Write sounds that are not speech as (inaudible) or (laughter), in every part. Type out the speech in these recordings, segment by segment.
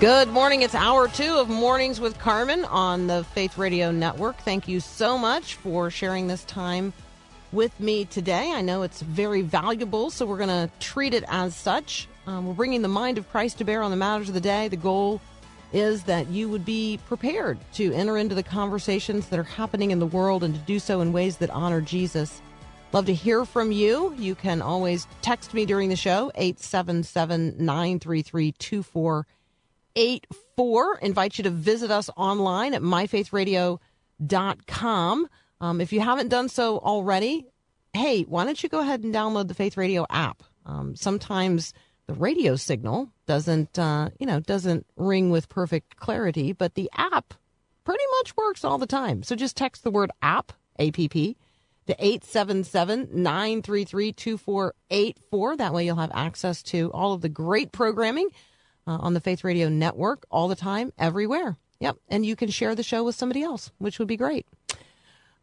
Good morning. It's hour two of Mornings with Carmen on the Faith Radio Network. Thank you so much for sharing this time with me today. I know it's very valuable, so we're going to treat it as such. Um, we're bringing the mind of Christ to bear on the matters of the day. The goal is that you would be prepared to enter into the conversations that are happening in the world and to do so in ways that honor Jesus. Love to hear from you. You can always text me during the show, 877 933 2484. Invite you to visit us online at myfaithradio.com. Um, if you haven't done so already, hey, why don't you go ahead and download the Faith Radio app? Um, sometimes the radio signal doesn't, uh, you know, doesn't ring with perfect clarity, but the app pretty much works all the time. So just text the word app, APP, to 877 933 2484. That way you'll have access to all of the great programming uh, on the Faith Radio Network all the time, everywhere. Yep. And you can share the show with somebody else, which would be great.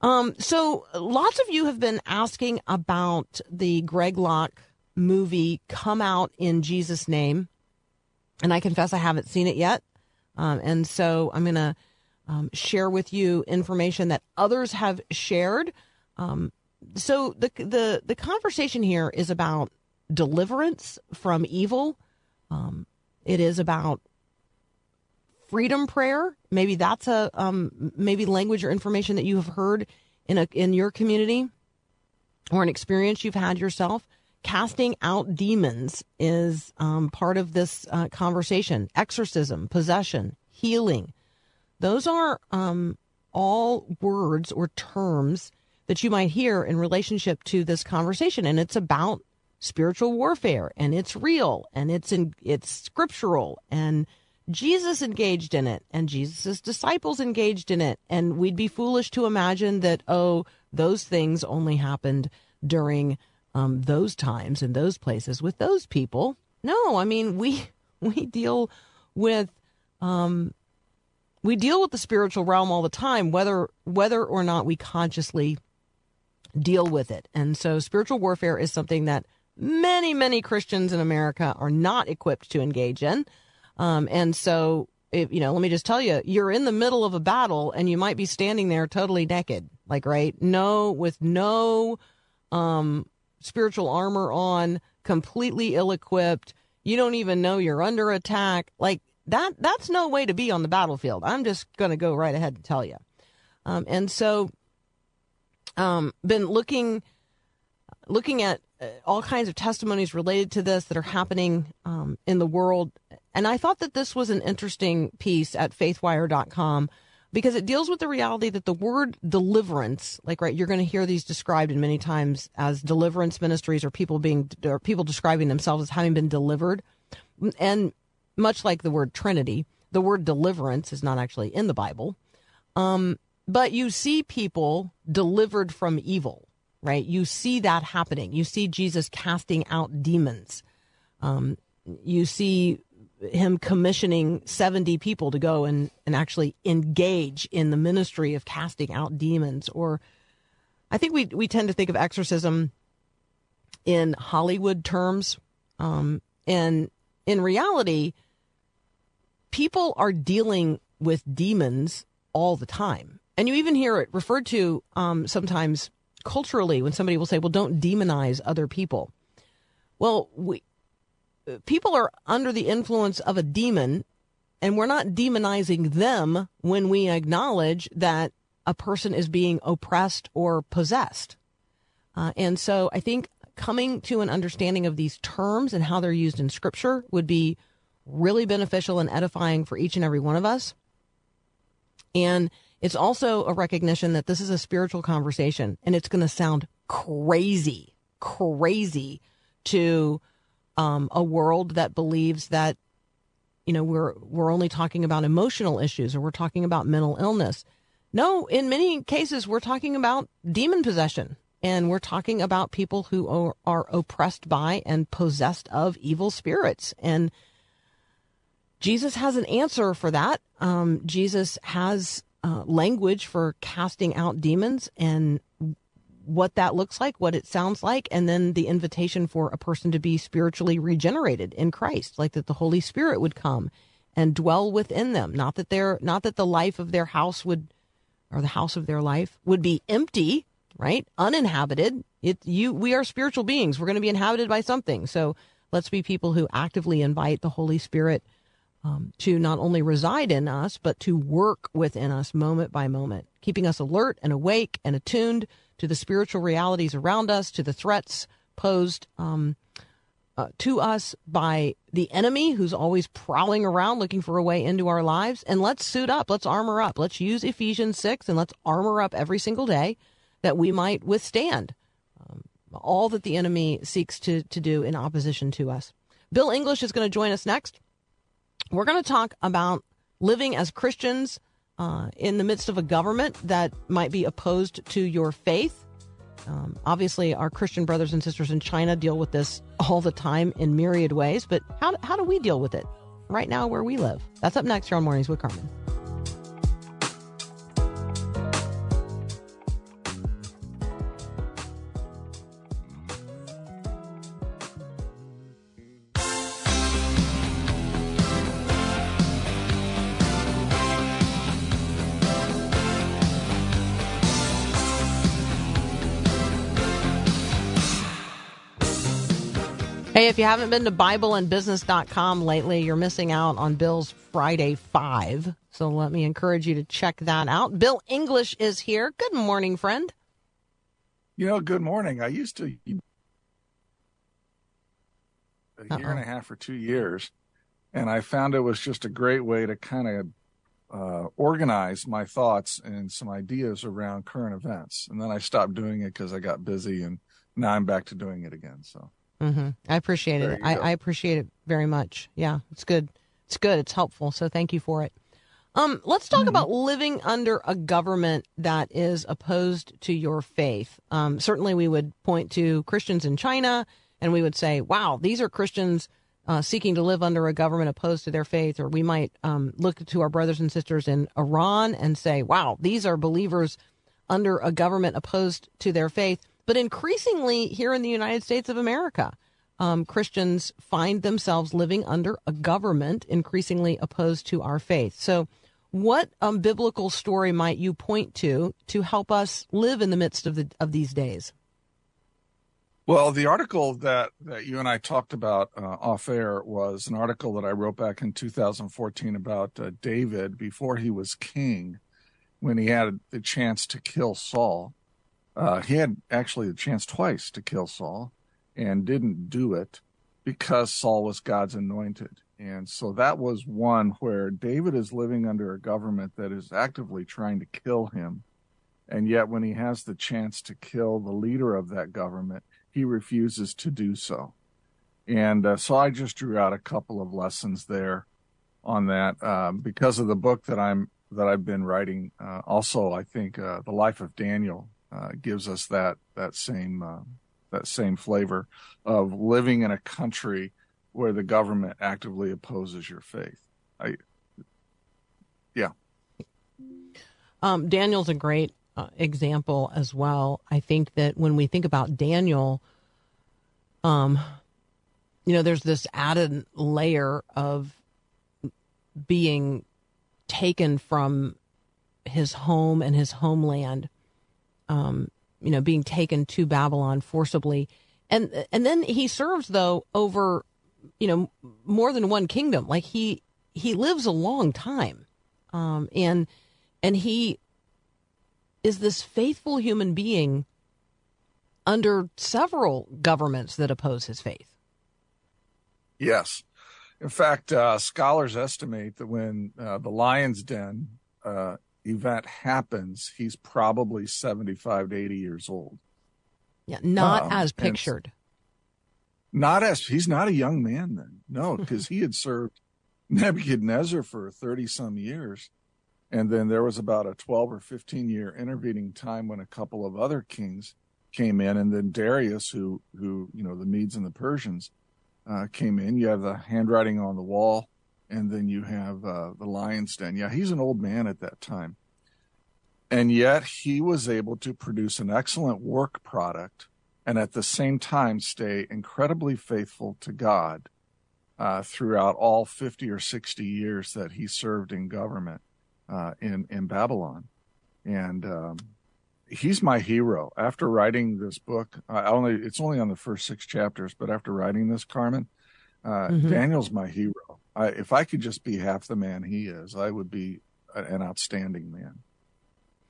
Um, so lots of you have been asking about the Greg Locke movie Come Out in Jesus' Name. And I confess I haven't seen it yet. Um, and so I'm going to um, share with you information that others have shared. Um, so the, the, the conversation here is about deliverance from evil. Um, it is about freedom prayer. Maybe that's a um, maybe language or information that you have heard in a in your community or an experience you've had yourself. Casting out demons is um, part of this uh, conversation. Exorcism, possession, healing. Those are um, all words or terms that you might hear in relationship to this conversation, and it's about spiritual warfare, and it's real, and it's in it's scriptural, and Jesus engaged in it and Jesus' disciples engaged in it. And we'd be foolish to imagine that, oh, those things only happened during um, those times and those places with those people. No, I mean, we, (laughs) we deal with, um, we deal with the spiritual realm all the time, whether, whether or not we consciously deal with it. And so spiritual warfare is something that many, many Christians in America are not equipped to engage in. Um, and so, if, you know, let me just tell you, you're in the middle of a battle and you might be standing there totally naked, like, right? No, with no, um, spiritual armor on, completely ill equipped. You don't even know you're under attack. Like that, that's no way to be on the battlefield. I'm just going to go right ahead and tell you. Um, and so, um, been looking, looking at uh, all kinds of testimonies related to this that are happening um, in the world. And I thought that this was an interesting piece at faithwire.com because it deals with the reality that the word deliverance, like, right, you're going to hear these described in many times as deliverance ministries or people being, or people describing themselves as having been delivered. And much like the word Trinity, the word deliverance is not actually in the Bible. Um, but you see people delivered from evil right? You see that happening. You see Jesus casting out demons. Um, you see him commissioning 70 people to go and, and actually engage in the ministry of casting out demons. Or I think we, we tend to think of exorcism in Hollywood terms. Um, and in reality, people are dealing with demons all the time. And you even hear it referred to um, sometimes culturally when somebody will say, well, don't demonize other people. Well, we, people are under the influence of a demon, and we're not demonizing them when we acknowledge that a person is being oppressed or possessed. Uh, and so I think coming to an understanding of these terms and how they're used in scripture would be really beneficial and edifying for each and every one of us. And it's also a recognition that this is a spiritual conversation and it's going to sound crazy, crazy to um, a world that believes that, you know, we're, we're only talking about emotional issues or we're talking about mental illness. No, in many cases, we're talking about demon possession and we're talking about people who are, are oppressed by and possessed of evil spirits. And Jesus has an answer for that. Um, Jesus has uh, language for casting out demons and what that looks like, what it sounds like, and then the invitation for a person to be spiritually regenerated in Christ, like that the Holy Spirit would come and dwell within them. Not that they're not that the life of their house would or the house of their life would be empty, right? Uninhabited. It you we are spiritual beings. We're going to be inhabited by something. So let's be people who actively invite the Holy Spirit um, to not only reside in us, but to work within us moment by moment, keeping us alert and awake and attuned to the spiritual realities around us, to the threats posed um, uh, to us by the enemy who's always prowling around looking for a way into our lives. And let's suit up, let's armor up, let's use Ephesians 6 and let's armor up every single day that we might withstand um, all that the enemy seeks to, to do in opposition to us. Bill English is going to join us next. We're going to talk about living as Christians uh, in the midst of a government that might be opposed to your faith. Um, obviously, our Christian brothers and sisters in China deal with this all the time in myriad ways, but how, how do we deal with it right now where we live? That's up next here on Mornings with Carmen. Hey, if you haven't been to BibleandBusiness.com lately, you're missing out on Bill's Friday Five. So let me encourage you to check that out. Bill English is here. Good morning, friend. You know, good morning. I used to a year Uh-oh. and a half or two years, and I found it was just a great way to kind of uh, organize my thoughts and some ideas around current events. And then I stopped doing it because I got busy, and now I'm back to doing it again. So. Hmm I appreciate There it. I. I appreciate it very much. Yeah, it's good. It's good. It's helpful. So thank you for it. Um, let's talk about living under a government that is opposed to your faith. Um, certainly, we would point to Christians in China, and we would say, "Wow, these are Christians uh, seeking to live under a government opposed to their faith." Or we might um, look to our brothers and sisters in Iran and say, "Wow, these are believers under a government opposed to their faith." But increasingly, here in the United States of America, um, Christians find themselves living under a government increasingly opposed to our faith. So, what um, biblical story might you point to to help us live in the midst of the of these days? Well, the article that, that you and I talked about uh, off air was an article that I wrote back in 2014 about uh, David before he was king, when he had the chance to kill Saul. Uh, he had actually a chance twice to kill Saul and didn't do it because Saul was God's anointed. And so that was one where David is living under a government that is actively trying to kill him. And yet, when he has the chance to kill the leader of that government, he refuses to do so. And uh, so I just drew out a couple of lessons there on that um, because of the book that I'm that I've been writing. Uh, also, I think uh, the life of Daniel uh, gives us that that same uh, that same flavor of living in a country where the government actively opposes your faith. I yeah. Um, Daniel's a great uh, example as well. I think that when we think about Daniel, um, you know, there's this added layer of being taken from his home and his homeland, um, you know, being taken to Babylon forcibly, and and then he serves though over, you know, more than one kingdom. Like he he lives a long time, um, and and he is this faithful human being under several governments that oppose his faith. Yes. In fact, uh, scholars estimate that when uh, the lion's den uh, event happens, he's probably 75 to 80 years old. Yeah, not Um, as pictured. Not as he's not a young man then. No, (laughs) because he had served Nebuchadnezzar for 30 some years. And then there was about a 12 or 15 year intervening time when a couple of other kings came in. And then Darius, who, who, you know, the Medes and the Persians, uh, came in. You have the handwriting on the wall and then you have, uh, the lion's den. Yeah. He's an old man at that time. And yet he was able to produce an excellent work product and at the same time stay incredibly faithful to God uh, throughout all 50 or 60 years that he served in government uh, in in Babylon, and um, he's my hero. After writing this book, I only it's only on the first six chapters, but after writing this, Carmen, uh, Mhm. Daniel's my hero. I, if I could just be half the man he is, I would be a, an outstanding man.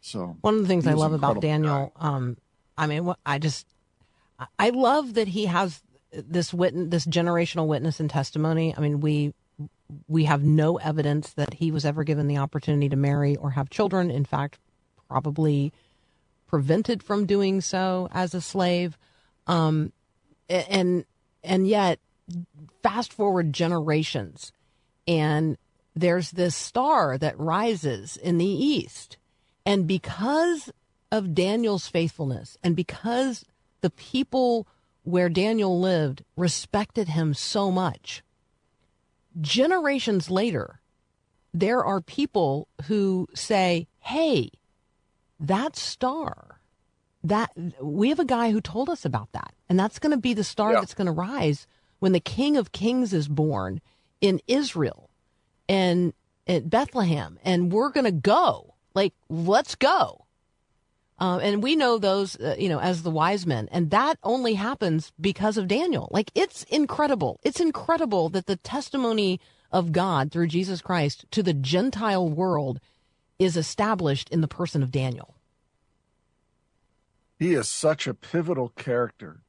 So One of the things I love about Daniel, um, I mean, I just, I- love that he has this witness, this generational witness and testimony. I mean, we we have no evidence that he was ever given the opportunity to marry or have children. In fact, probably prevented from doing so as a slave. Um, and and yet, fast forward generations, and there's this star that rises in the east. And because of Daniel's faithfulness and because the people where Daniel lived respected him so much, generations later, there are people who say, Hey, that star, that we have a guy who told us about that. And that's going to be the star Yeah. that's going to rise when the King of Kings is born in Israel and at Bethlehem. And we're going to go. Like, let's go. Um, and we know those, uh, you know, as the wise men. And that only happens because of Daniel. Like, it's incredible. It's incredible that the testimony of God through Jesus Christ to the Gentile world is established in the person of Daniel. he is such a pivotal character uh, uh,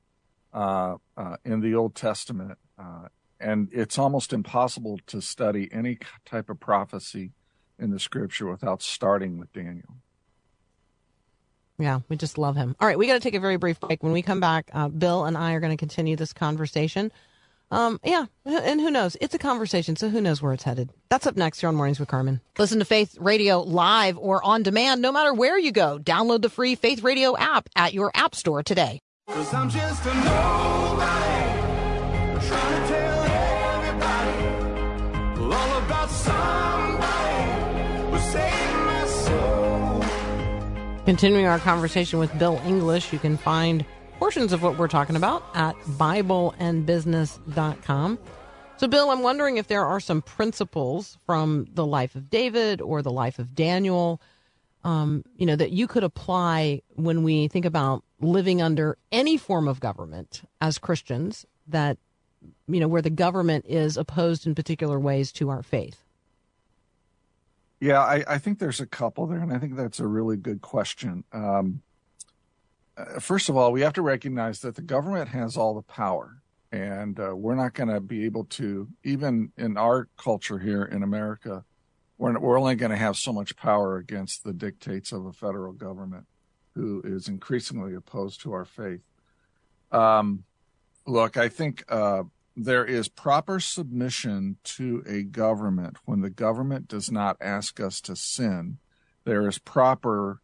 in the Old Testament, uh, and it's almost impossible to study any type of prophecy in the Scripture without starting with Daniel. Yeah, we just love him. All right, we got to take a very brief break. When we come back, uh, Bill and I are going to continue this conversation. Um, yeah, and who knows? It's a conversation, so who knows where it's headed? That's up next here on Mornings with Carmen. Listen to Faith Radio live or on demand, no matter where you go. Download the free Faith Radio app at your app store today. Cause I'm just a nobody Trying to tell everybody All about somebody Who saved my soul Continuing our conversation with Bill English, you can find portions of what we're talking about at BibleandBusiness.com. So, Bill, I'm wondering if there are some principles from the life of David or the life of Daniel, um, you know, that you could apply when we think about living under any form of government as Christians that, you know, where the government is opposed in particular ways to our faith. Yeah, I, I think there's a couple there, and I think that's a really good question. Um, uh, first of all, we have to recognize that the government has all the power, and uh, we're not going to be able to, even in our culture here in America, we're, we're only going to have so much power against the dictates of a federal government who is increasingly opposed to our faith. Um, look, I think uh, there is proper submission to a government when the government does not ask us to sin. There is proper,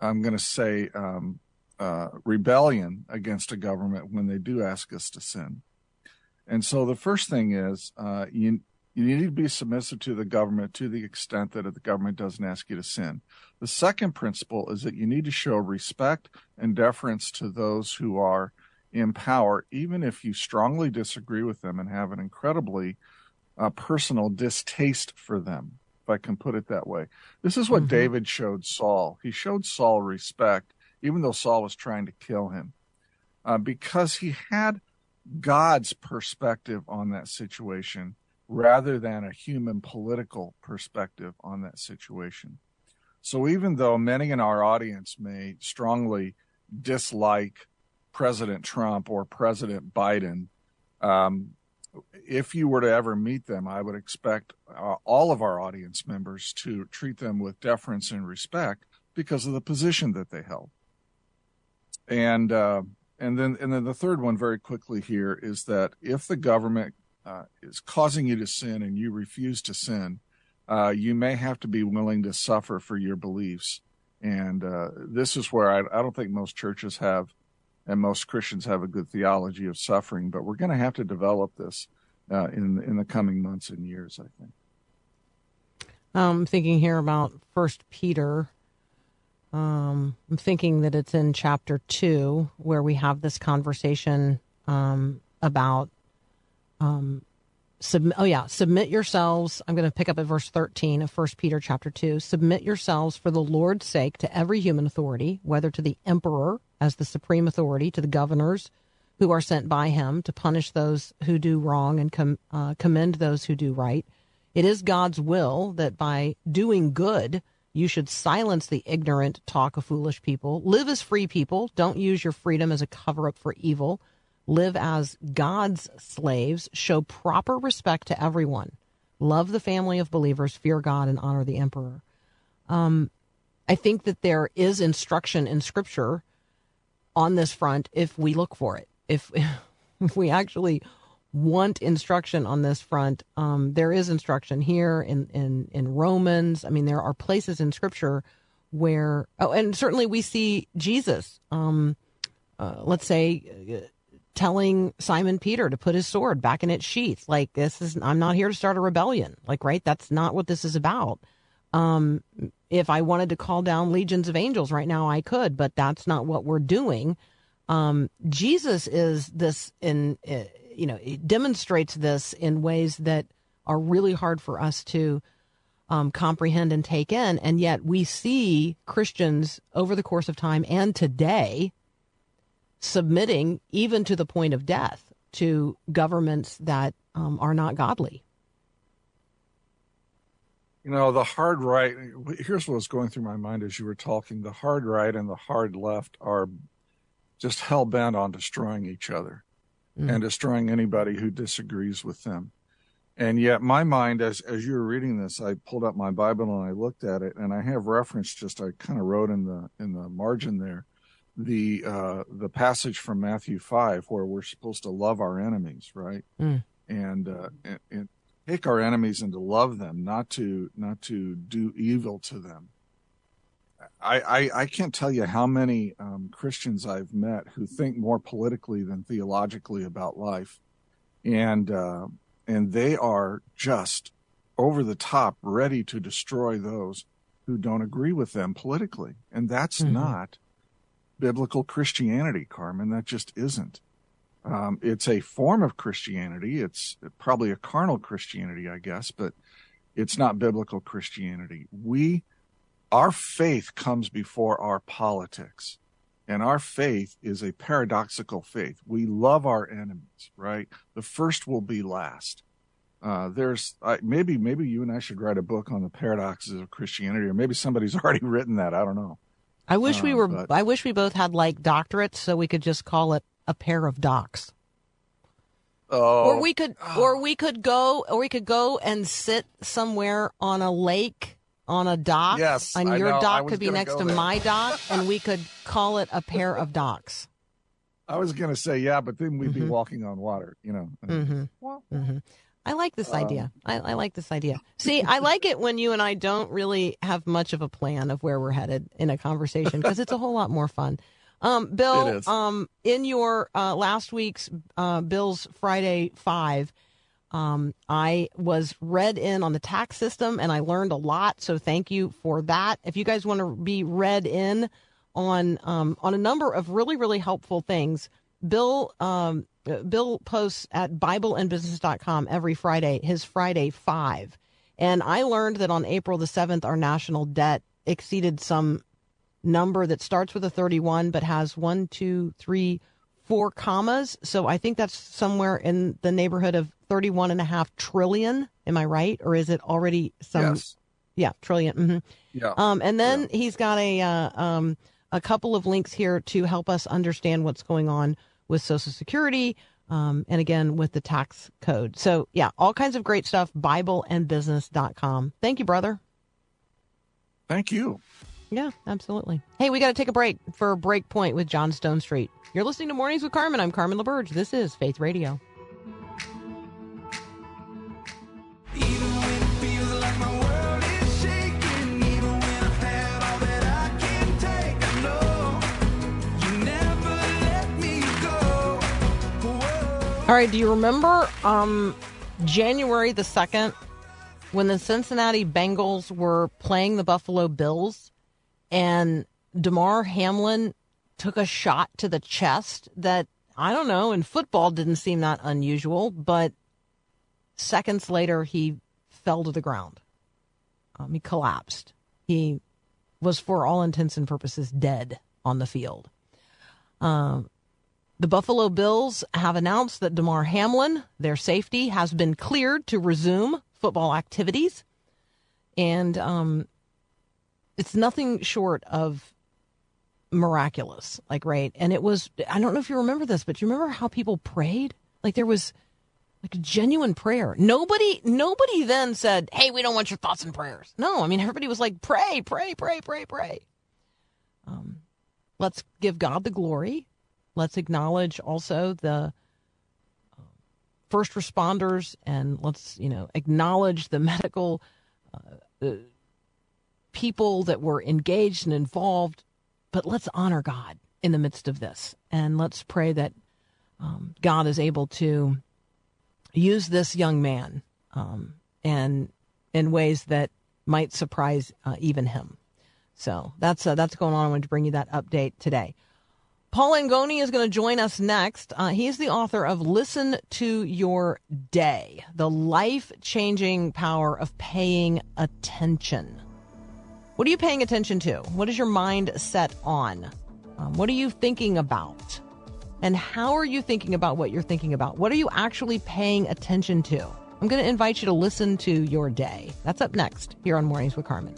I'm going to say, um, uh, rebellion against a government when they do ask us to sin. And so the first thing is uh, you you need to be submissive to the government to the extent that the government doesn't ask you to sin. The second principle is that you need to show respect and deference to those who are in power, even if you strongly disagree with them and have an incredibly uh, personal distaste for them, if I can put it that way. This is what Mhm. David showed Saul. He showed Saul respect, even though Saul was trying to kill him, uh, because he had God's perspective on that situation rather than a human political perspective on that situation. So even though many in our audience may strongly dislike President Trump or President Biden, um, if you were to ever meet them, I would expect uh, all of our audience members to treat them with deference and respect because of the position that they held. And uh, and then and then the third one, very quickly here, is that if the government is causing you to sin and you refuse to sin, uh, you may have to be willing to suffer for your beliefs. And uh, this is where I, I don't think most churches have, and most Christians have a good theology of suffering. But we're going to have to develop this uh, in in the coming months and years. I think. I'm thinking here about First Peter. Um, I'm thinking that it's in chapter two where we have this conversation um, about. Um, sub- oh yeah, submit yourselves. I'm going to pick up at verse 13 of First Peter chapter two. Submit yourselves for the Lord's sake to every human authority, whether to the emperor as the supreme authority, to the governors who are sent by him to punish those who do wrong and com- uh, commend those who do right. It is God's will that by doing good, you should silence the ignorant talk of foolish people. Live as free people. Don't use your freedom as a cover up for evil. Live as God's slaves. Show proper respect to everyone. Love the family of believers. Fear God and honor the emperor. Um, I think that there is instruction in Scripture on this front if we look for it. If (laughs) if we actually want instruction on this front, um, there is instruction here in, in in Romans. I mean, there are places in Scripture where, oh, and certainly we see Jesus. Um, uh, let's say. Telling Simon Peter to put his sword back in its sheath. Like this is I'm not here to start a rebellion. Like right, that's not what this is about. Um, if I wanted to call down legions of angels right now, I could, but that's not what we're doing. Um, Jesus is this in uh, you know it demonstrates this in ways that are really hard for us to um, comprehend and take in, and yet we see Christians over the course of time and today submitting even to the point of death to governments that um, are not godly. You know, the hard right, here's what was going through my mind as you were talking. The hard right and the hard left are just hell bent on destroying each other mm. and destroying anybody who disagrees with them. And yet, my mind, as as you were reading this, I pulled up my Bible and I looked at it, and I have reference. Just I kind of wrote in the in the margin there, the uh, the passage from Matthew five where we're supposed to love our enemies, right? Mm. And, uh, and, and take our enemies and to love them, not to not to do evil to them. I, I, I can't tell you how many um, Christians I've met who think more politically than theologically about life, and uh, and they are just over the top, ready to destroy those who don't agree with them politically, and that's mm-hmm. not biblical Christianity, Carmen. That just isn't. Um, it's a form of Christianity. It's probably a carnal Christianity, I guess, but it's not biblical Christianity. We, our faith comes before our politics. And our faith is a paradoxical faith. We love our enemies, right? The first will be last. Uh, there's maybe maybe you and I should write a book on the paradoxes of Christianity, or maybe somebody's (laughs) already written that. I don't know. I wish we Uh, were. but- I wish we both had like doctorates, so we could just call it a pair of docs. Oh, or we could, or we could go, or we could go and sit somewhere on a lake on a dock. Yes, and I your dock could be next to there. my (laughs) dock, and we could call it a pair of docks. I was going to say yeah, but then we'd be Mhm. walking on water, you know. hmm Well, hmm I like this Um, idea. I, I like this idea. (laughs) See, I like it when you and I don't really have much of a plan of where we're headed in a conversation because it's a whole lot more fun. Um, Bill, um, in your uh, last week's uh, Bill's Friday Five, um, I was read in on the tax system and I learned a lot. So thank you for that. If you guys want to be read in on um, on a number of really really helpful things, Bill um, Bill posts at BibleandBusiness.com every Friday his Friday Five, and I learned that on April the seventh our national debt exceeded some number that starts with a 31 but has one, two, three, four commas. So I think that's somewhere in the neighborhood of 31 and a half trillion. Am I right? Or is it already some? yes, Yeah, trillion. hmm yeah. Um, and then he's got a uh, um, a couple of links here to help us understand what's going on with Social Security, Um, and again, with the tax code. So, yeah, all kinds of great stuff. BibleandBusiness.com. Thank you, brother. Thank you. Yeah, absolutely. Hey, we got to take a break for Breakpoint with John Stonestreet. You're listening to Mornings with Carmen. I'm Carmen LaBerge. This is Faith Radio. All right, do you remember um, January the 2nd when the Cincinnati Bengals were playing the Buffalo Bills and Damar Hamlin took a shot to the chest that, I don't know, in football didn't seem that unusual, but seconds later he fell to the ground. Um, he collapsed. He was, for all intents and purposes, dead on the field. Um, the Buffalo Bills have announced that Damar Hamlin, their safety, has been cleared to resume football activities. And um, it's nothing short of miraculous, like, right? And it was, I don't know if you remember this, but you remember how people prayed? Like, there was like a genuine prayer. Nobody, nobody then said, Hey, we don't want your thoughts and prayers. No, I mean, everybody was like, Pray, pray, pray, pray, pray. Um, let's give God the glory. Let's acknowledge also the uh, first responders and let's, you know, acknowledge the medical uh, people that were engaged and involved. But let's honor God in the midst of this. And let's pray that um, God is able to use this young man um, and in ways that might surprise uh, even him. So that's uh, that's going on. I wanted to bring you that update today. Paul Angone is going to join us next. Uh, he is the author of Listen to Your Day, the life changing power of paying attention. What are you paying attention to? What is your mind set on? Um, what are you thinking about? And how are you thinking about what you're thinking about? What are you actually paying attention to? I'm going to invite you to listen to your day. That's up next here on Mornings with Carmen.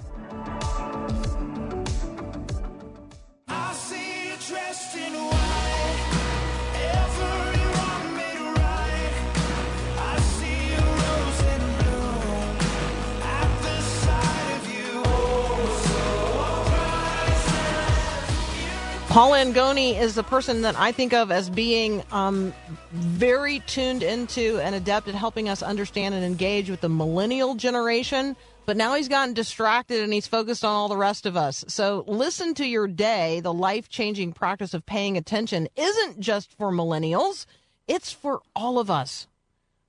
Paul Angone is the person that I think of as being um, very tuned into and adept at helping us understand and engage with the millennial generation. But now he's gotten distracted and he's focused on all the rest of us. So listen to your day. The life changing practice of paying attention isn't just for millennials, it's for all of us.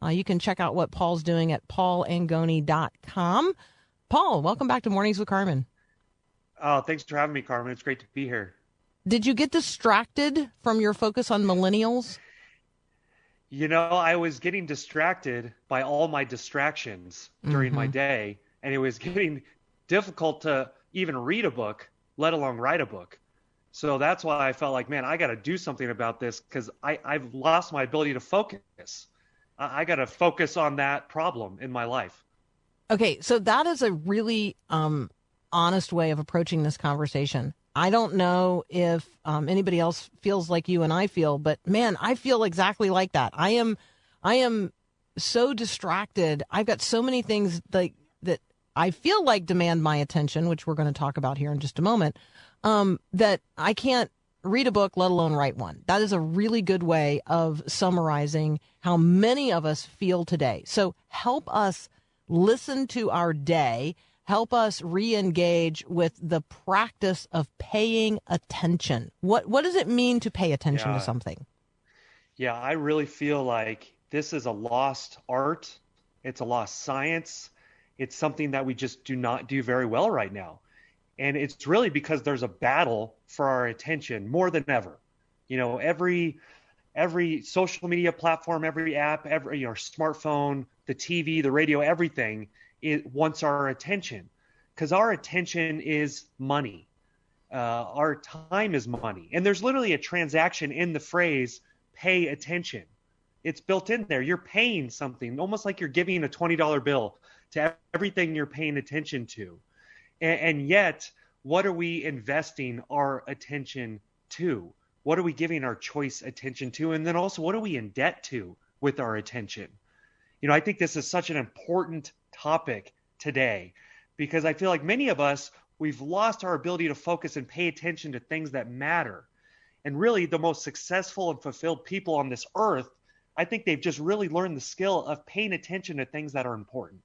Uh, you can check out what Paul's doing at paulangone.com. Paul, welcome back to Mornings with Carmen. Oh, thanks for having me, Carmen. It's great to be here. Did you get distracted from your focus on millennials? You know, I was getting distracted by all my distractions during my day, and it was (laughs) getting difficult to even read a book, let alone write a book. So that's why I felt like, man, I got to do something about this because I've lost my ability to focus. I, I got to focus on that problem in my life. Okay, so that is a really um, honest way of approaching this conversation. I don't know if um, anybody else feels like you and I feel, but man, I feel exactly like that. I am, I am so distracted. I've got so many things like that I feel like demand my attention, which we're going to talk about here in just a moment. Um, that I can't read a book, let alone write one. That is a really good way of summarizing how many of us feel today. So help us listen to our day help us re-engage with the practice of paying attention. What what does it mean to pay attention Yeah. to something? Yeah, I really feel like this is a lost art. It's a lost science. It's something that we just do not do very well right now. And it's really because there's a battle for our attention more than ever. You know, every every social media platform, every app, every your smartphone, the TV, the radio, everything it wants our attention because our attention is money. Uh, our time is money. And there's literally a transaction in the phrase pay attention. It's built in there. You're paying something, almost like you're giving a $20 bill to everything you're paying attention to. And, and yet, what are we investing our attention to? What are we giving our choice attention to? And then also, what are we in debt to with our attention? You know, I think this is such an important topic today because I feel like many of us, we've lost our ability to focus and pay attention to things that matter. And really, the most successful and fulfilled people on this earth, I think they've just really learned the skill of paying attention to things that are important.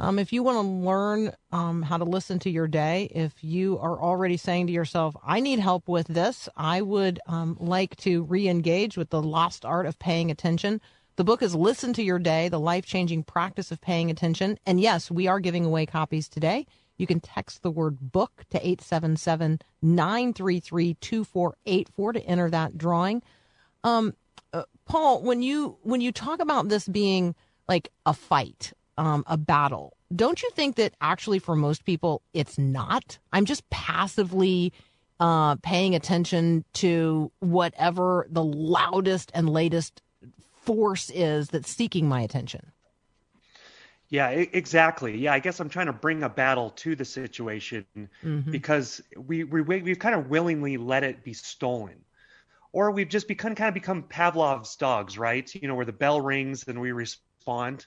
Um, if you want to learn um, how to listen to your day, if you are already saying to yourself, I need help with this, I would um, like to re engage with the lost art of paying attention. The book is Listen to Your Day, the life changing practice of paying attention. And yes, we are giving away copies today. You can text the word book to 877 933 2484 to enter that drawing. Um, uh, Paul, when you when you talk about this being like a fight, um, a battle, don't you think that actually for most people it's not? I'm just passively uh, paying attention to whatever the loudest and latest force is that's seeking my attention. Yeah, exactly. Yeah, I guess I'm trying to bring a battle to the situation mm-hmm. because we, we we- we've kind of willingly let it be stolen, or we've just become kind of become Pavlov's dogs, right? You know, where the bell rings and we respond.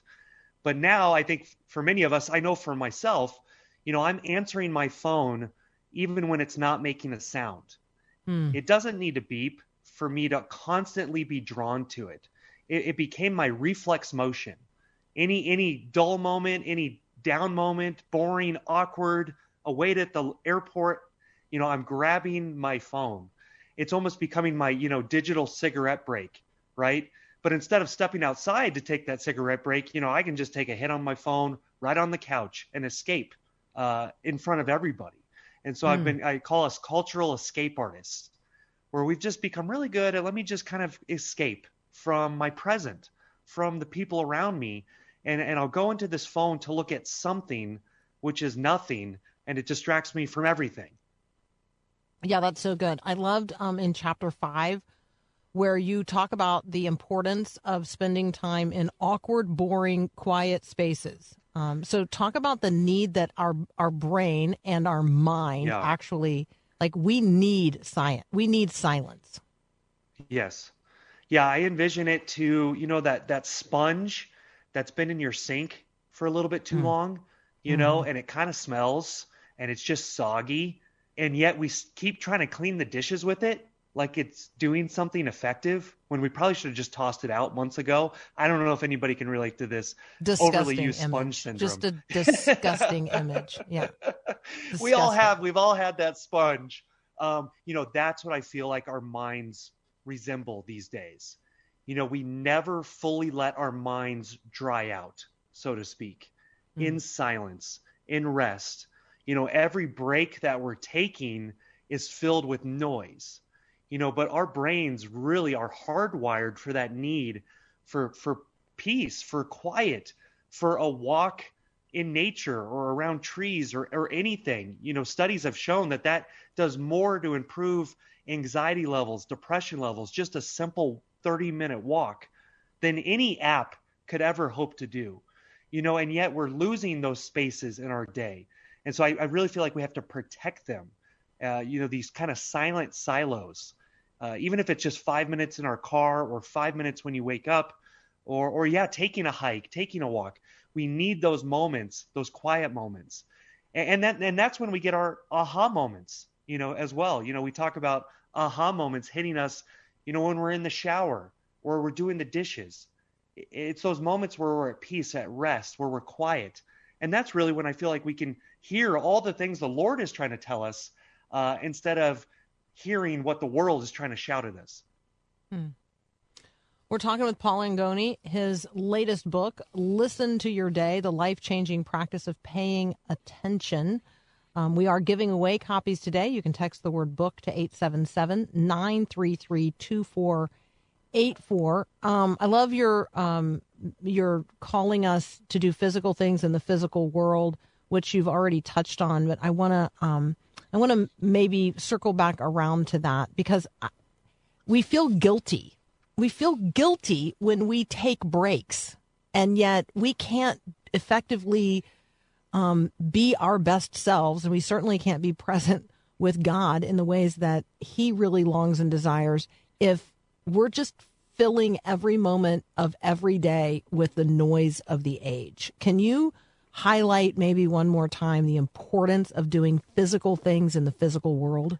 But now I think for many of us, I know for myself, you know, I'm answering my phone even when it's not making a sound. Hmm. It doesn't need to beep for me to constantly be drawn to it. It, it became my reflex motion. Any any dull moment, any down moment, boring, awkward, await at the airport, you know, I'm grabbing my phone. It's almost becoming my, you know, digital cigarette break, right? But instead of stepping outside to take that cigarette break, you know, I can just take a hit on my phone right on the couch and escape uh, in front of everybody. And so I've been, I call us cultural escape artists, where we've just become really good at let me just kind of escape from my present, from the people around me. And, and I'll go into this phone to look at something which is nothing and it distracts me from everything. Yeah, that's so good. I loved um, in chapter five where you talk about the importance of spending time in awkward, boring, quiet spaces. Um, so talk about the need that our our brain and our mind Yeah. actually like we need science. We need silence. Yes. Yeah, I envision it to, you know, that that sponge that's been in your sink for a little bit too long, you know, and it kind of smells and it's just soggy, and yet we keep trying to clean the dishes with it like it's doing something effective when we probably should have just tossed it out months ago. I don't know if anybody can relate to this Disgusting overly used image. sponge syndrome. Just a (laughs) disgusting image. Yeah. we all have we've all had that sponge um, you know that's what i feel like our minds resemble these days. You know we never fully let our minds dry out so to speak in mm-hmm. silence in rest. You know every break that we're taking is filled with noise. You know but our brains really are hardwired for that need for for peace for quiet for a walk in nature or around trees or, or anything. You know studies have shown that that does more to improve anxiety levels depression levels just a simple 30 minute walk than any app could ever hope to do you know and yet we're losing those spaces in our day. And so i, I really feel like we have to protect them uh, you know these kind of silent silos uh, even if it's just five minutes in our car or five minutes when you wake up or or yeah taking a hike taking a walk. We need those moments those quiet moments. And, and and that's when we get our aha moments you know as well you know we talk about aha moments hitting us you know when we're in the shower or we're doing the dishes it's those moments where we're at peace at rest where we're quiet and that's really when i feel like we can hear all the things the lord is trying to tell us uh, instead of hearing what the world is trying to shout at us Hmm. We're talking with Paul Angone. His latest book, Listen to Your Day The Life Changing Practice of Paying Attention. Um, we are giving away copies today. You can text the word book to 877 933 2484. Um, I love your, um, your calling us to do physical things in the physical world, which you've already touched on, but I want to. Um, I want to maybe circle back around to that because we feel guilty we feel guilty when we take breaks and yet we can't effectively um, be our best selves and we certainly can't be present with God in the ways that He really longs and desires if we're just filling every moment of every day with the noise of the age. Can you highlight maybe one more time the importance of doing physical things in the physical world?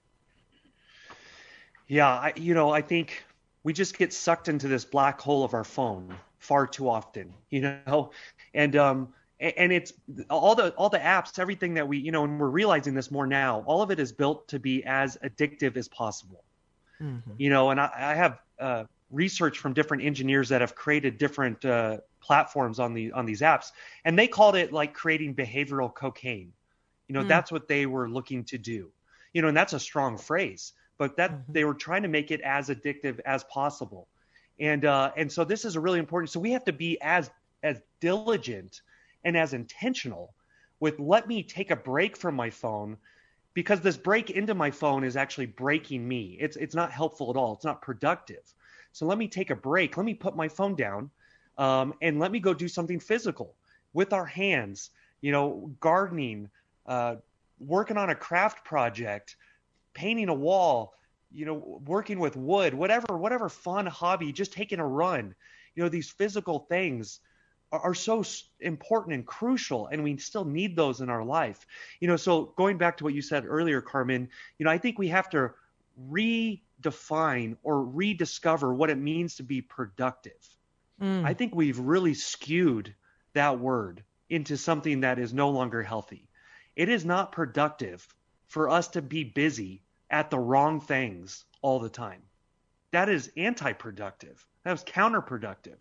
Yeah, I, you know, I think we just get sucked into this black hole of our phone far too often, you know, and um, and it's all the all the apps, everything that we, you know, and we're realizing this more now. All of it is built to be as addictive as possible, you know. And I, I have uh, research from different engineers that have created different uh, platforms on the on these apps, and they called it like creating behavioral cocaine. You know, that's what they were looking to do. You know, and that's a strong phrase, but that they were trying to make it as addictive as possible. And uh, and so this is a really important. So we have to be as as diligent and as intentional with let me take a break from my phone because this break into my phone is actually breaking me. It's it's not helpful at all. It's not productive. So let me take a break. Let me put my phone down, um, and let me go do something physical with our hands. You know, gardening, uh, working on a craft project, painting a wall. You know, working with wood, whatever whatever fun hobby. Just taking a run. You know, these physical things are, so important and crucial, and we still need those in our life. You know, so going back to what you said earlier, Carmen, you know, I think we have to redefine or rediscover what it means to be productive. Mm. I think we've really skewed that word into something that is no longer healthy. It is not productive for us to be busy at the wrong things all the time. That is anti-productive. that That is counterproductive.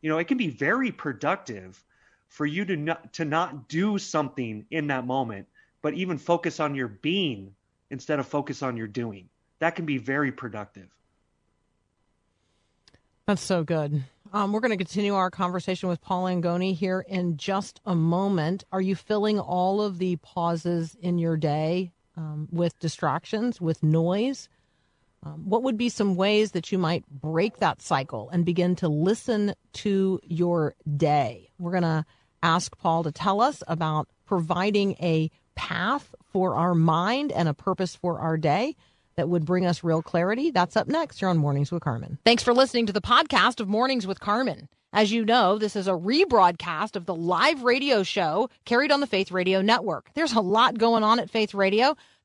You know, it can be very productive for you to not to not do something in that moment, but even focus on your being instead of focus on your doing. That can be very productive. That's so good. Um, we're going to continue our conversation with Paul Angone here in just a moment. Are you filling all of the pauses in your day um, with distractions, with noise? Um, what would be some ways that you might break that cycle and begin to listen to your day? We're going to ask Paul to tell us about providing a path for our mind and a purpose for our day that would bring us real clarity. That's up next here on Mornings with Carmen. Thanks for listening to the podcast of Mornings with Carmen. As you know, this is a rebroadcast of the live radio show carried on the Faith Radio Network. There's a lot going on at Faith Radio.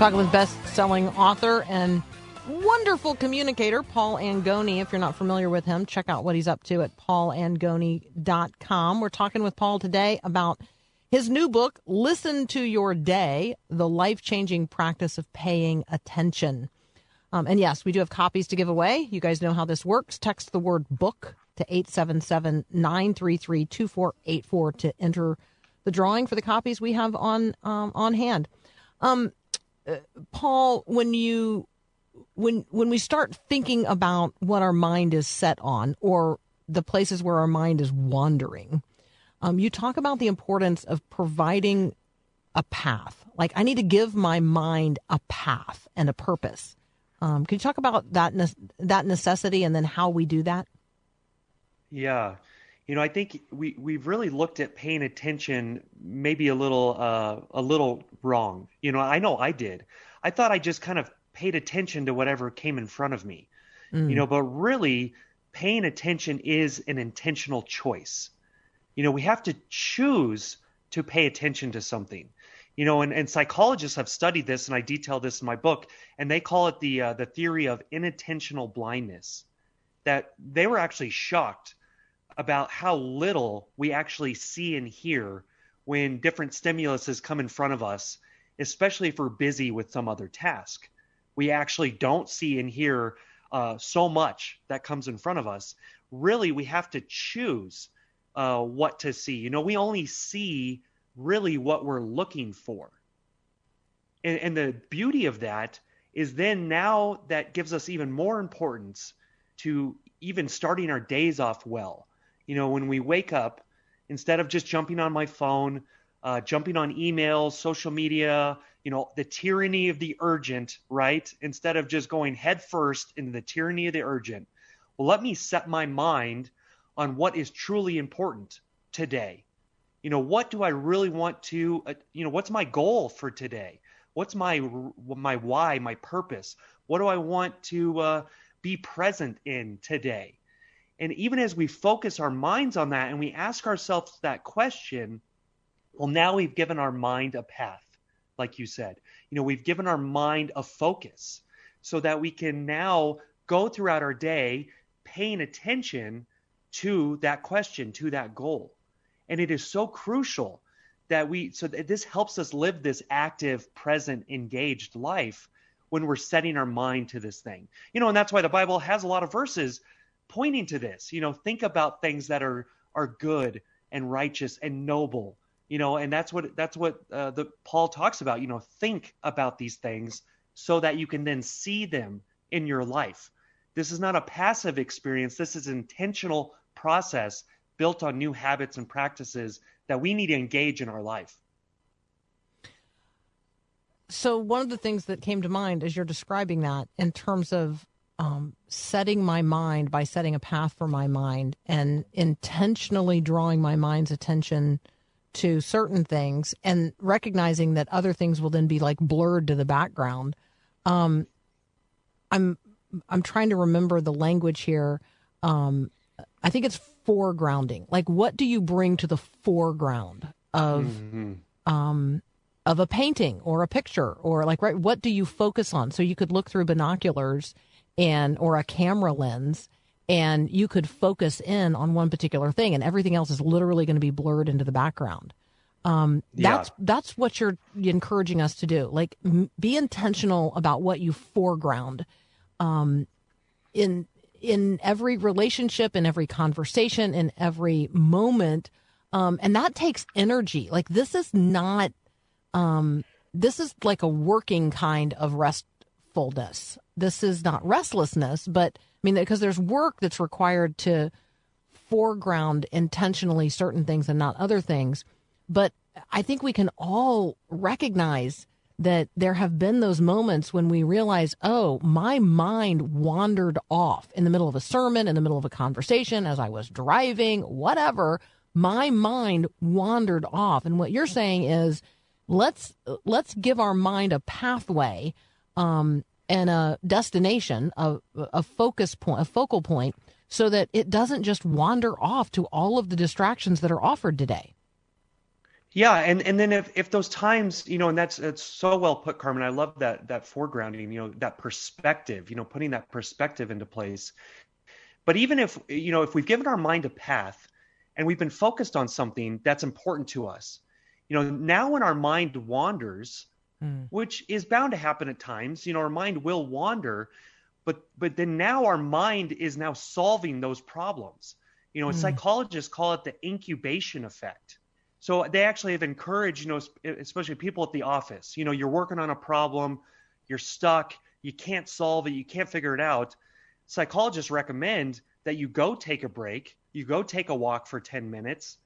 Talking with best-selling author and wonderful communicator Paul Angone. If you're not familiar with him, check out what he's up to at paulangone.com. We're talking with Paul today about his new book, Listen to Your Day: The Life-Changing Practice of Paying Attention. Um, and yes, we do have copies to give away. You guys know how this works. Text the word book to 877 933 2484 to enter the drawing for the copies we have on um, on hand. Um, Paul, when you when when we start thinking about what our mind is set on or the places where our mind is wandering, um, you talk about the importance of providing a path. Like I need to give my mind a path and a purpose. Um, can you talk about that ne- that necessity and then how we do that? Yeah. You know, I think we we've really looked at paying attention maybe a little uh, a little wrong. You know, I know I did. I thought I just kind of paid attention to whatever came in front of me. You know, but really paying attention is an intentional choice. You know, we have to choose to pay attention to something. You know, and, and psychologists have studied this, and I detail this in my book, and they call it the uh, the theory of inattentional blindness. That they were actually shocked about how little we actually see and hear when different stimuluses come in front of us, especially if we're busy with some other task. We actually don't see and hear uh, so much that comes in front of us. Really, we have to choose uh, what to see. You know, we only see really what we're looking for. And, and the beauty of that is then now that gives us even more importance to even starting our days off well. You know, when we wake up, instead of just jumping on my phone, uh, jumping on emails, social media, you know, the tyranny of the urgent, right? Instead of just going headfirst into the tyranny of the urgent, well, let me set my mind on what is truly important today. You know, what do I really want to, uh, you know, what's my goal for today? What's my my why, my purpose? What do I want to uh, be present in today? And even as we focus our minds on that and we ask ourselves that question, well, now we've given our mind a path, like you said. You know, we've given our mind a focus so that we can now go throughout our day paying attention to that question, to that goal. And it is so crucial that we, so that this helps us live this active, present, engaged life when we're setting our mind to this thing. You know, and that's why the Bible has a lot of verses pointing to this. You know, think about things that are are good and righteous and noble. You know, and that's what that's what uh, the Paul talks about. You know, think about these things so that you can then see them in your life. This is not a passive experience. This is intentional process built on new habits and practices that we need to engage in our life. So, one of the things that came to mind as you're describing that in terms of um, setting my mind by setting a path for my mind and intentionally drawing my mind's attention to certain things and recognizing that other things will then be like blurred to the background. Um, I'm I'm trying to remember the language here. Um, I think it's foregrounding. Like, what do you bring to the foreground of Mm-hmm. um, of a painting or a picture, or like, right? What do you focus on? So you could look through binoculars and or a camera lens, and you could focus in on one particular thing, and everything else is literally going to be blurred into the background. Um, Yeah. that's that's what you're encouraging us to do. Like, m- be intentional about what you foreground um, in in every relationship, in every conversation, in every moment, um, and that takes energy. Like this is not, um, this is like a working kind of restfulness. This is not restlessness, but I mean because there's work that's required to foreground intentionally certain things and not other things. But I think we can all recognize that there have been those moments when we realize, oh, my mind wandered off in the middle of a sermon, in the middle of a conversation, as I was driving, whatever. My mind wandered off. And what you're saying is, let's let's give our mind a pathway um, and a destination, a, a focus point, a focal point, so that it doesn't just wander off to all of the distractions that are offered today. Yeah, and and then if if those times, you know, and that's that's so well put, Carmen. I love that that foregrounding, you know, that perspective, you know, putting that perspective into place. But even if you know, if we've given our mind a path and we've been focused on something that's important to us, you know, now when our mind wanders, Hmm. which is bound to happen at times, you know, our mind will wander, but but then now our mind is now solving those problems. You know, hmm. psychologists call it the incubation effect. So they actually have encouraged, you know, especially people at the office. You know, you're working on a problem, you're stuck, you can't solve it, you can't figure it out. Psychologists recommend that you go take a break, you go take a walk for 10 minutes,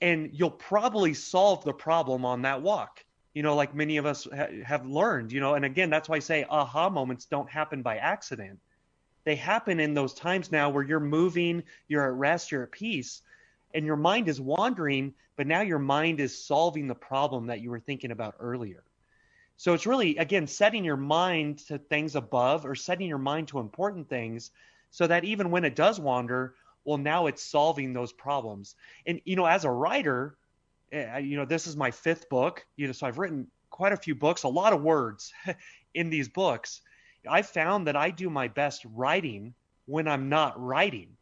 and you'll probably solve the problem on that walk. You know, like many of us ha- have learned, you know, and again, that's why I say aha moments don't happen by accident. They happen in those times now where you're moving, you're at rest, you're at peace and your mind is wandering, but now your mind is solving the problem that you were thinking about earlier. So it's really, again, setting your mind to things above or setting your mind to important things so that even when it does wander, well, now it's solving those problems. And, you know, as a writer, Eh, you know, this is my fifth book, you know, so I've written quite a few books, a lot of words (laughs) in these books. I found that I do my best writing when I'm not writing.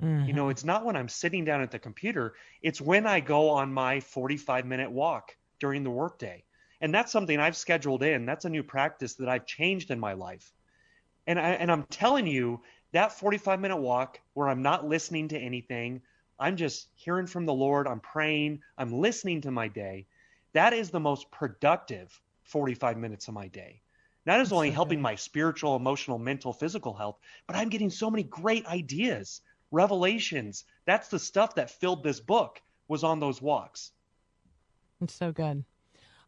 You know, mm-hmm. it's not when I'm sitting down at the computer, it's when I go on my 45 minute walk during the workday. And that's something I've scheduled in. That's a new practice that I've changed in my life. And I, and I'm telling you that 45 minute walk where I'm not listening to anything, I'm just hearing from the Lord, I'm praying, I'm listening to my day, that is the most productive 45 minutes of my day. Not as only helping my spiritual, emotional, mental, physical health, but I'm getting so many great ideas, revelations. That's the stuff that filled this book was on those walks. It's so good.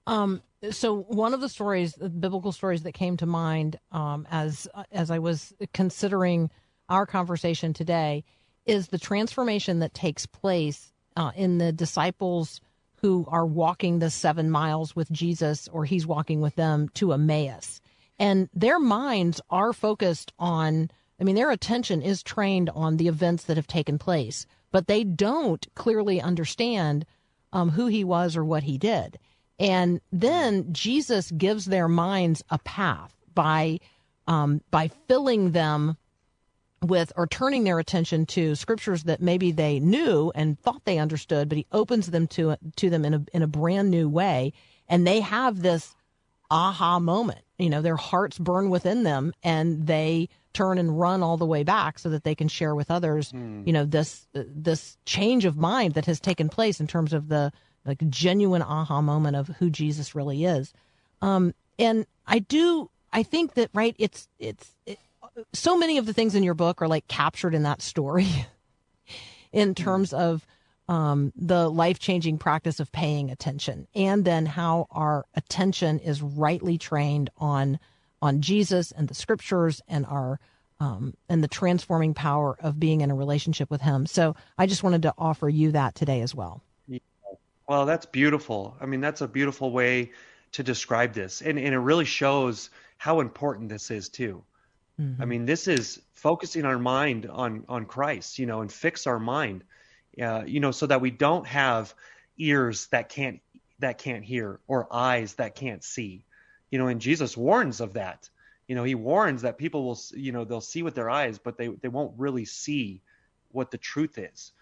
Um, so one of the stories, the biblical stories that came to mind um, as as I was considering our conversation today, is the transformation that takes place uh, in the disciples who are walking the seven miles with Jesus, or he's walking with them to Emmaus, and their minds are focused on. I mean, their attention is trained on the events that have taken place, but they don't clearly understand um, who he was or what he did. And then Jesus gives their minds a path by um, by filling them with or turning their attention to scriptures that maybe they knew and thought they understood, but he opens them to to them in a in a brand new way, and they have this aha moment. You know, their hearts burn within them, and they turn and run all the way back so that they can share with others. You know, this this change of mind that has taken place in terms of the like genuine aha moment of who Jesus really is. Um, and I do, I think that right, it's it's it, so many of the things in your book are like captured in that story, (laughs) in terms of um, the life changing practice of paying attention, and then how our attention is rightly trained on on Jesus and the scriptures and our um, and the transforming power of being in a relationship with Him. So I just wanted to offer you that today as well. Well, that's beautiful. I mean, that's a beautiful way to describe this. And, and it really shows how important this is, too. I mean, this is focusing our mind on, on Christ, you know, and fix our mind, uh, you know, so that we don't have ears that can't that can't hear or eyes that can't see, you know. And Jesus warns of that. You know, he warns that people will, you know, they'll see with their eyes, but they they won't really see what the truth is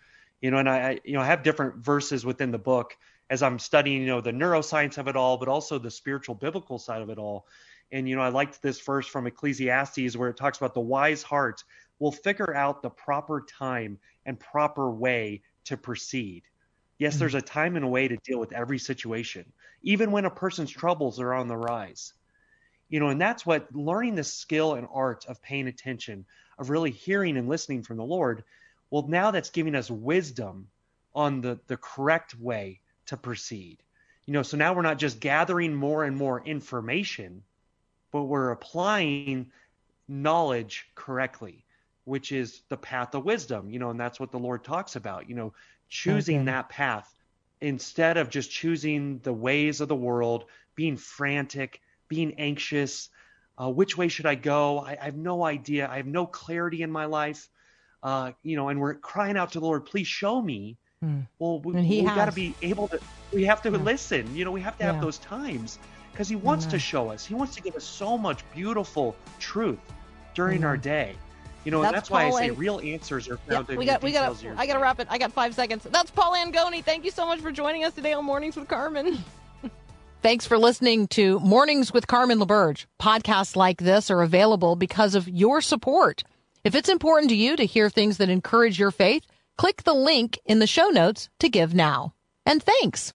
you know and I, I you know I have different verses within the book as i'm studying you know the neuroscience of it all but also the spiritual biblical side of it all and you know i liked this verse from ecclesiastes where it talks about the wise heart will figure out the proper time and proper way to proceed yes there's a time and a way to deal with every situation even when a person's troubles are on the rise you know and that's what learning the skill and art of paying attention of really hearing and listening from the lord well, now that's giving us wisdom on the, the correct way to proceed. You know, so now we're not just gathering more and more information, but we're applying knowledge correctly, which is the path of wisdom, you know, and that's what the Lord talks about, you know, choosing Okay. that path instead of just choosing the ways of the world, being frantic, being anxious. Uh, which way should I go? I, I have no idea. I have no clarity in my life uh, you know, and we're crying out to the Lord, please show me. Hmm. Well, we, we got to be able to, we have to Yeah. listen, you know, we have to have Yeah. those times because he wants Amen. to show us. He wants to give us so much beautiful truth during our mm-hmm. day. You know, and That's that's why I say and- real answers are Yeah, found in we the got we got details of your I got to wrap it. I got 5 seconds. That's Paul Angone. Thank you so much for joining us today on Mornings with Carmen. (laughs) Thanks for listening to Mornings with Carmen LaBerge. Podcasts like this are available because of your support. If it's important to you to hear things that encourage your faith, click the link in the show notes to give now. And thanks.